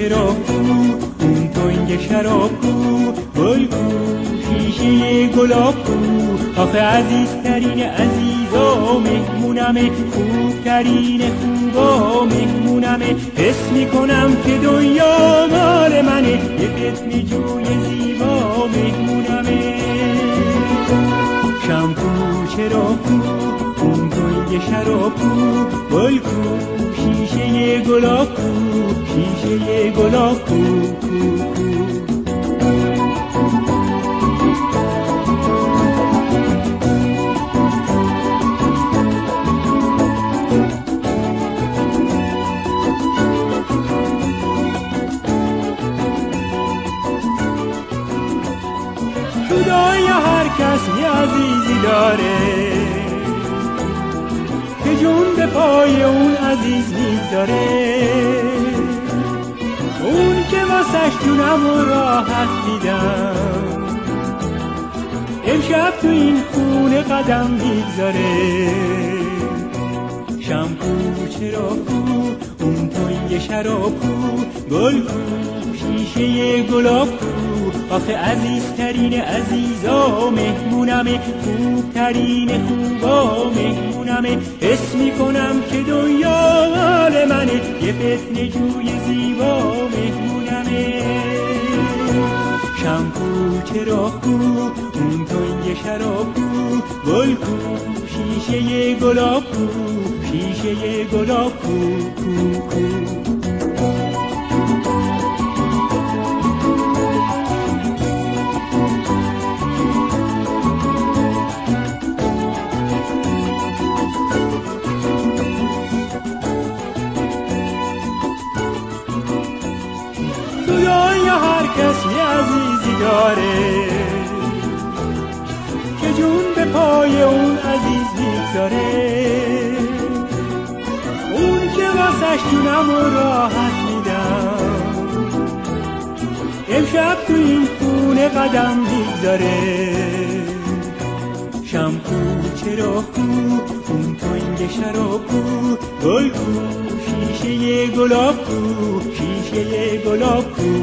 چرا کو اون تنگ شراب کو گل کو شیشه گلاب کو آخه عزیزترین عزیزا مهمونمه خوبترین خوبا مهمونمه. حس می‌کنم که دنیا مال منه یه فتنه جوی زیبا مهمونمه. شمپو چرا کو تنگ شراب کو گل کو شیشه گلاب کو شیشه گلا کو هر کس یه عزیزی داره. پای اون عزیز می‌گذاره اون که واسش جونم و راحت میدم امشب تو این خونه قدم می‌گذاره. شمپو چرا کو اون توی شراب کو گل شیشه گلاب کو آخه عزیزترین عزیزا مهمونمه خوبترین خوبا مهمونمه حس می‌کنم که دنیا مال منه یه فتنه جوی زیبا مهمونمه شمپو چرا کو اون تنگ شراب کو گل کو شیشه گلاب کو شیشه گلاب کو کو کو داره که جون به پای اون عزیز می‌گذاره. اون که واسش جونم و راحت میدم امشب تو این خونه قدم می‌گذاره. شمپو چرا کو اون تنگ شراب کو گل کو شیشه گلاب کو شیشه گلاب کو